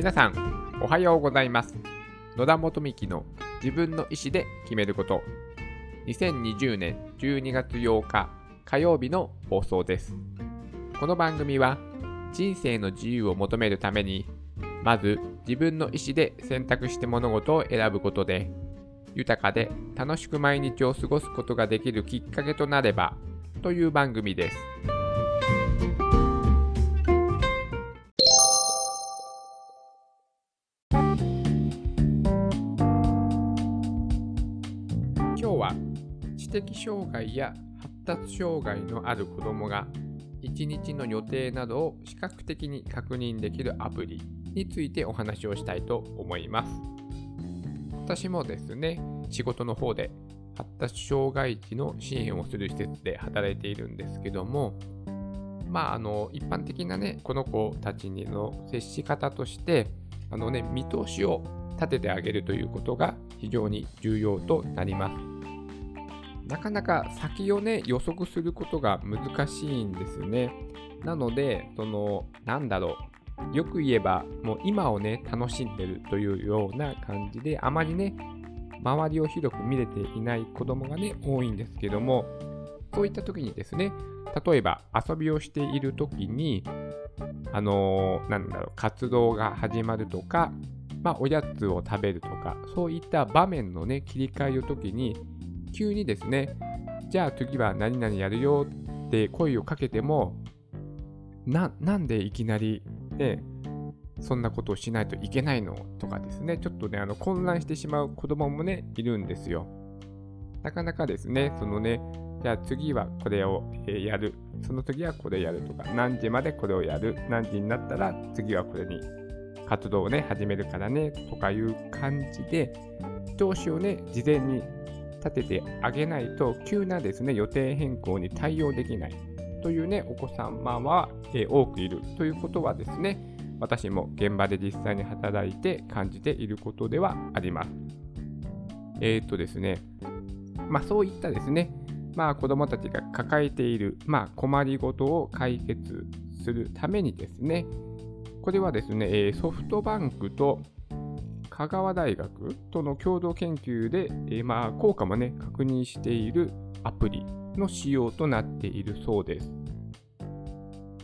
皆さん、おはようございます。野田元美希の自分の意思で決めること。2020年12月8日火曜日の放送です。この番組は人生の自由を求めるために、まず自分の意思で選択して物事を選ぶことで、豊かで楽しく毎日を過ごすことができるきっかけとなればという番組です。的障害や発達障害のある子どもが一日の予定などを視覚的に確認できるアプリについてお話をしたいと思います。私もですね、仕事の方で発達障害児の支援をする施設で働いているんですけども、まあ、あの一般的なね、この子たちにの接し方として、あのね、見通しを立ててあげるということが非常に重要となります。なかなか先をね、予測することが難しいんですね。なので、その、なんだろう。よく言えば、もう今をね、楽しんでるというような感じで、あまりね、周りを広く見れていない子供がね、多いんですけども、そういった時にですね、例えば遊びをしている時に、あのーなんだろう、活動が始まるとか、まあ、おやつを食べるとか、そういった場面のね、切り替えの時に、急にですね、じゃあ次は何々やるよって声をかけても、な、なんでいきなりね、そんなことをしないといけないのとかですね、ちょっとね、あの混乱してしまう子供もね、いるんですよ。なかなかですね、そのね、じゃあ次はこれをやる、その次はこれやるとか、何時までこれをやる、何時になったら次はこれに活動をね、始めるからね、とかいう感じで、見通しをね、事前に立ててあげないと、急なですね、予定変更に対応できないというね、お子様は、え多くいるということはですね、私も現場で実際に働いて感じていることではあります。えーっとですね、まあそういったですね、まあ子供たちが抱えている、まあ、困りごとを解決するためにですね、これはですね、ソフトバンクと香川大学との共同研究で、えーまあ効果もね、確認しているアプリの仕様となっているそうです。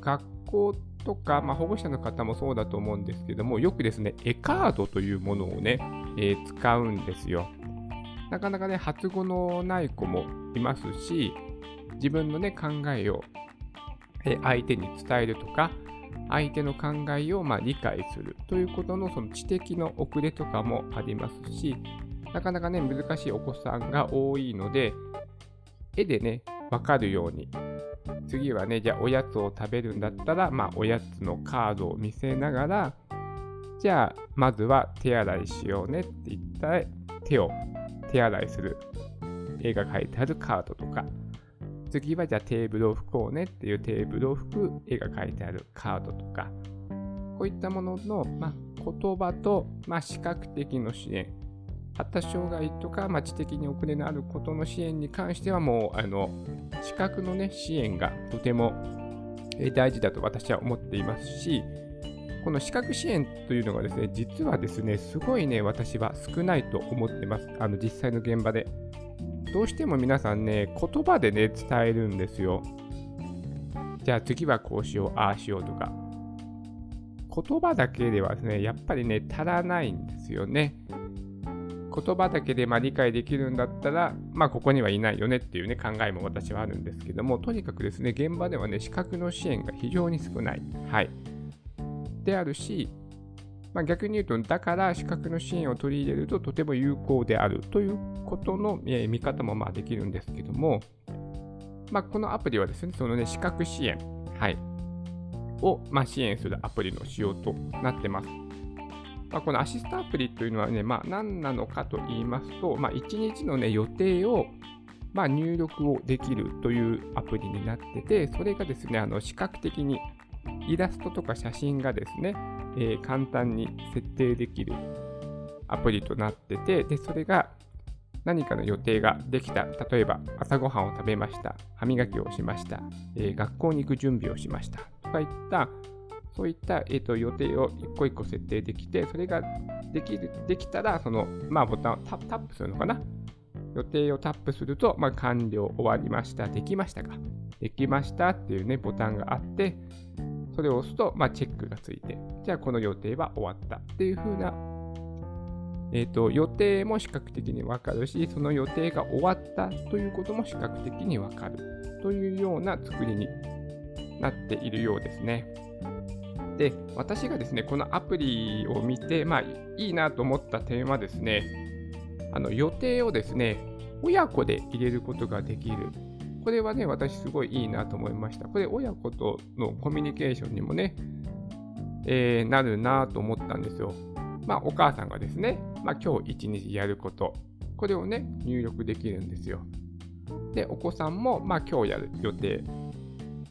学校とか、まあ、保護者の方もそうだと思うんですけども、よくですね、絵カードというものをね、えー使うんですよ。なかなかね、発語のない子もいますし、自分のね、考えをえ相手に伝えるとか、相手の考えをま理解するということのその知的の遅れとかもありますし、なかなかね、難しいお子さんが多いので、絵でね、わかるように、次はね、じゃあおやつを食べるんだったら、まあおやつのカードを見せながら、じゃあまずは手洗いしようねって言ったら、手を手洗いする。絵が書いてあるカードとか、次はじゃあテーブルを拭こうねっていうテーブルを拭く絵が書いてあるカードとか、こういったものの、まあ、言葉と、まあ、視覚的の支援、発達障害とか、まあ、知的に遅れのあることの支援に関してはもうあの視覚の、ね、支援がとても大事だと私は思っていますし、この視覚支援というのがですね、実はですね、すごいね、私は少ないと思ってます。あの実際の現場で。どうしても皆さんね、言葉でね、伝えるんですよ。じゃあ次はこうしよう、ああしようとか。言葉だけではですね、やっぱりね、足らないんですよね。言葉だけでま理解できるんだったら、まあ、ここにはいないよねっていう、ね、考えも私はあるんですけども、とにかくですね、現場ではね、視覚の支援が非常に少ない。はい。であるし、まあ、逆に言うと、だから視覚の支援を取り入れるととても有効であるということの、見方もまあできるんですけども、まあ、このアプリはですね、そのね、視覚支援、はい、を、ま、支援するアプリの仕様となってます。まあ、このアシストアプリというのはね、まあ、何なのかと言いますと、まあ、1日の、ね、予定を、ま、入力をできるというアプリになってて、それがですね、あの視覚的にイラストとか写真がですね、えー簡単に設定できるアプリとなってて、で、それが何かの予定ができた。例えば、朝ごはんを食べました。歯磨きをしました。えー学校に行く準備をしました。とかいった、そういった、えーと、予定を一個一個設定できて、それができるできたら、その、まあ、ボタンをタップするのかな予定をタップすると、まあ、完了終わりました、できましたかできましたっていうね、ボタンがあって、それを押すと、まあ、チェックがついて、じゃあこの予定は終わったっていう風な、えっ、ー、と、予定も視覚的にわかるし、その予定が終わったということも視覚的にわかるというような作りになっているようですね。で、私がですね、このアプリを見て、まあ、いいなと思った点はですね、あの予定をですね、親子で入れることができる。これはね、私すごいいいなと思いました。これ、親子とのコミュニケーションにもね、えー、なるなと思ったんですよ。まあ、お母さんがですね、まあ、今日一日やること、これをね、入力できるんですよ。で、お子さんも、まあ、今日やる予定、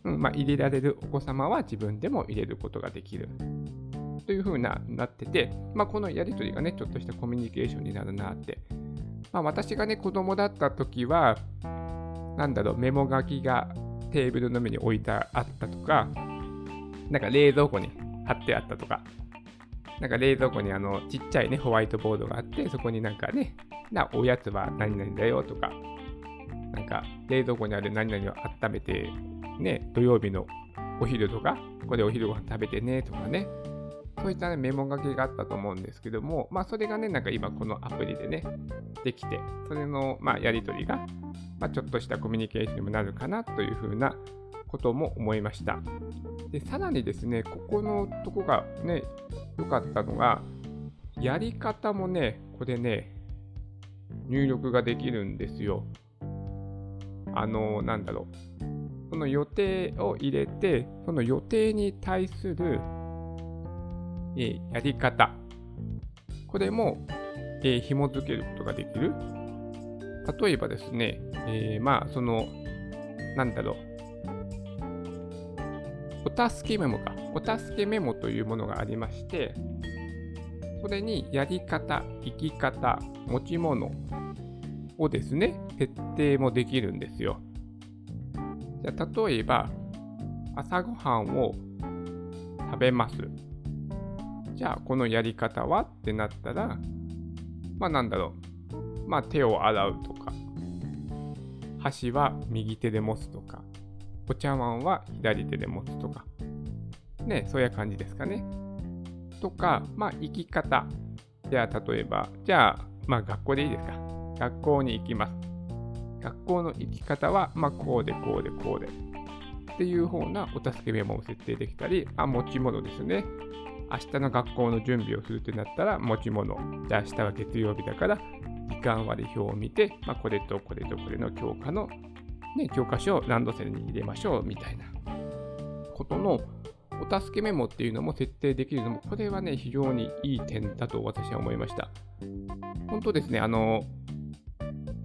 うんまあ、入れられるお子様は自分でも入れることができる。という風ななってて、まあ、このやりとりがね、ちょっとしたコミュニケーションになるなって。まあ、私がね、子供だった時は、なんだろう、メモ書きがテーブルの上に置いてあったとか、なんか冷蔵庫に貼ってあったとか、なんか冷蔵庫にあのちっちゃいね、ホワイトボードがあって、そこになんかね、なおやつは何々だよとか、なんか冷蔵庫にある何々を温めてね、土曜日のお昼とか、ここでお昼ご飯食べてねとかね、そういった、ね、メモ書きがあったと思うんですけども、まあ、それがね、なんか今このアプリでね、できて、それの、まあ、やり取りが、まあ、ちょっとしたコミュニケーションにもなるかなというふうなことも思いました。で、さらにですね、ここのとこがね、良かったのが、やり方もね、これね、入力ができるんですよ。あの、なんだろう。その予定を入れて、その予定に対する、え、やり方、これも、えー、紐付けることができる。例えばですね、え、まあ、その、なんだろう、お助けメモか。お助けメモというものがありまして、それにやり方、生き方、持ち物をですね、設定もできるんですよ。じゃ例えば、朝ごはんを食べます。じゃあ、このやり方はってなったら、まあなんだろう。まあ手を洗うとか、箸は右手で持つとか、お茶碗は左手で持つとか、ね、そういう感じですかね。とか、まあ生き方。じゃあ例えば、じゃあ、まあ学校でいいですか。学校に行きます。学校の行き方は、まあ、こうでこうでこうでっていう方なお助けメモを設定できたり、あ、持ち物ですね。明日の学校の準備をするってなったら、持ち物。じゃあ明日は月曜日だから、時間割表を見て、まあ、これとこれとこれの教科の、ね、教科書をランドセルに入れましょうみたいなことのお助けメモっていうのも設定できるのも、これはね、非常にいい点だと私は思いました。本当ですね、あの、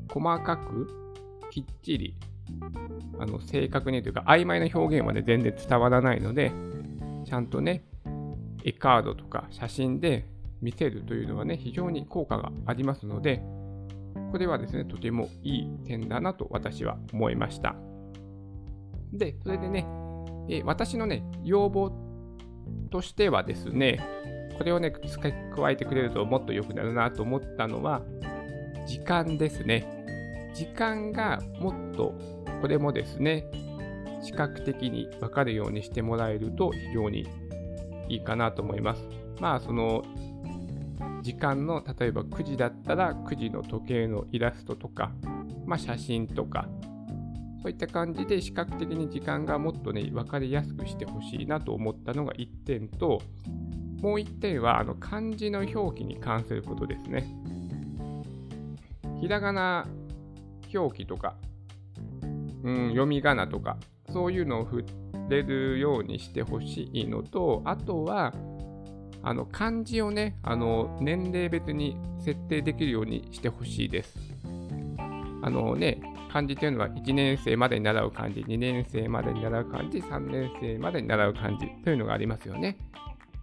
細かくきっちり、あの正確にというか、曖昧な表現はね、全然伝わらないので、ちゃんとね、絵カードとか写真で見せるというのはね、非常に効果がありますので、これはですね、とてもいい点だなと私は思いました。で、それでね、え私のね、要望としてはですね、これをね、付け加えてくれるともっと良くなるなと思ったのは、時間ですね。時間がもっとこれもですね、視覚的に分かるようにしてもらえると非常にいいかなと思います。まあその時間の例えば9時だったら9時の時計のイラストとか、まあ、写真とかそういった感じで視覚的に時間がもっとね分かりやすくしてほしいなと思ったのが1点ともう1点はあの漢字の表記に関することですね。ひらがな表記とか、うん、読み仮名とか、そういうのを触れるようにしてほしいのと、あとは、あの漢字をね、あの年齢別に設定できるようにしてほしいです。あのね、漢字というのは1年生までに習う漢字、2年生までに習う漢字、3年生までに習う漢字というのがありますよね。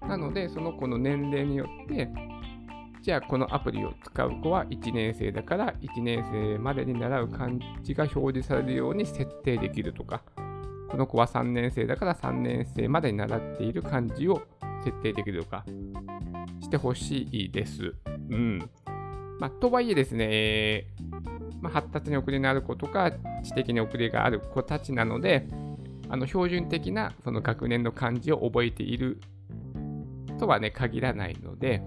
なので、その子の年齢によって、じゃあこのアプリを使う子は1年生だから1年生までに習う漢字が表示されるように設定できるとか、この子は3年生だから3年生までに習っている漢字を設定できるとかしてほしいです。うん。まあ、とはいえですね、まあ、発達に遅れのある子とか知的に遅れがある子たちなので、あの標準的なその学年の漢字を覚えているとはね、限らないので、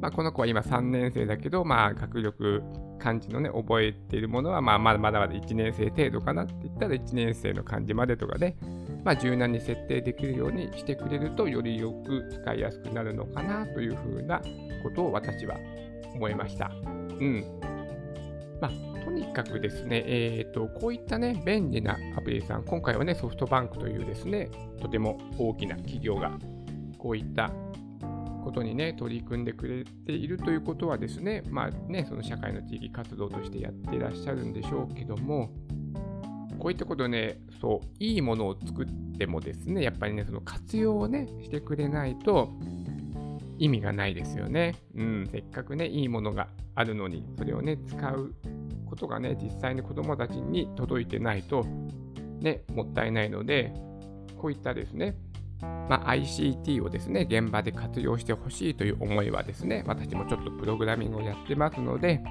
まあ、この子は今3年生だけど、まあ、学力、漢字のね、覚えているものは、まあ、まだまだまだ1年生程度かなって言ったら、1年生の漢字までとかで、まあ、柔軟に設定できるようにしてくれると、よりよく使いやすくなるのかなというふうなことを私は思いました。うん。まあ、とにかくですね、えーと、こういったね、便利なアプリさん、今回はね、ソフトバンクというですね、とても大きな企業が、こういったことにね、取り組んでくれているということはですね、まあね、その社会の地域活動としてやってらっしゃるんでしょうけども、こういったことね、そう、いいものを作ってもですね、やっぱりね、その活用をね、してくれないと意味がないですよね。うん、せっかくね、いいものがあるのに、それをね、使うことがね、実際に子供たちに届いてないと、ね、もったいないので、こういったですね、まあ、ICT をですね、現場で活用してほしいという思いはですね、私もちょっとプログラミングをやってますので、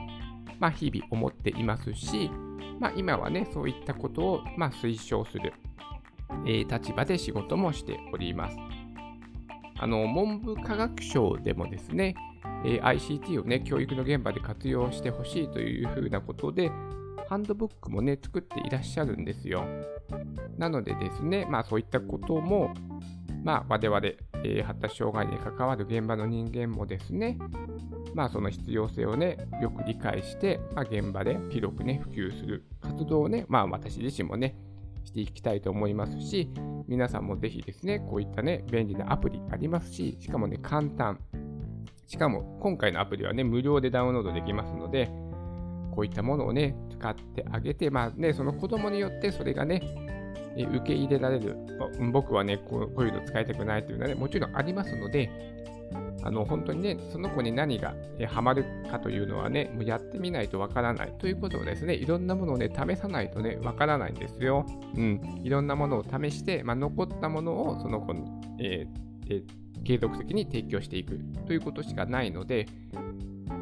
まあ、日々思っていますし、まあ、今はね、そういったことを、ま、推奨する、えー、立場で仕事もしております。あの、文部科学省でもですね、えー、ICT をね、教育の現場で活用してほしいというふうなことで、ハンドブックもね、作っていらっしゃるんですよ。なのでですね、まあそういったことも、まあ我々、えー、発達障害に関わる現場の人間もですね、まあその必要性をね、よく理解して、まあ現場で広くね、普及する活動をね、まあ私自身もね、していきたいと思いますし、皆さんもぜひですね、こういったね、便利なアプリありますし、しかもね、簡単。しかも今回のアプリはね、無料でダウンロードできますので、こういったものをね、使ってあげて、まあね、その子供によってそれがね、受け入れられる、僕はねこういうの使いたくないというのはね、もちろんありますので、あの本当にね、その子に何がハマるかというのはね、もうやってみないとわからないということをですね、いろんなものをね、試さないとね、わからないんですよ。うん。いろんなものを試して、まあ、残ったものをその子に、えーえー、継続的に提供していくということしかないので、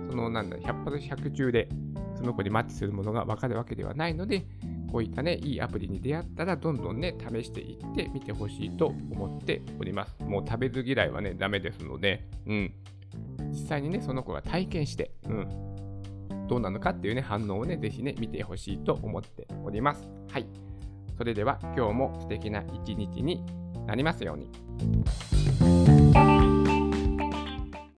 そのなんだ、100発100中でその子にマッチするものがわかるわけではないので、こういったね、いいアプリに出会ったら、どんどんね、試していってみてほしいと思っております。もう食べず嫌いはね、ダメですので、うん。実際にね、その子が体験して、うん。どうなのかっていうね、反応をね、ぜひね、見てほしいと思っております。はい。それでは、今日も素敵な一日になりますように。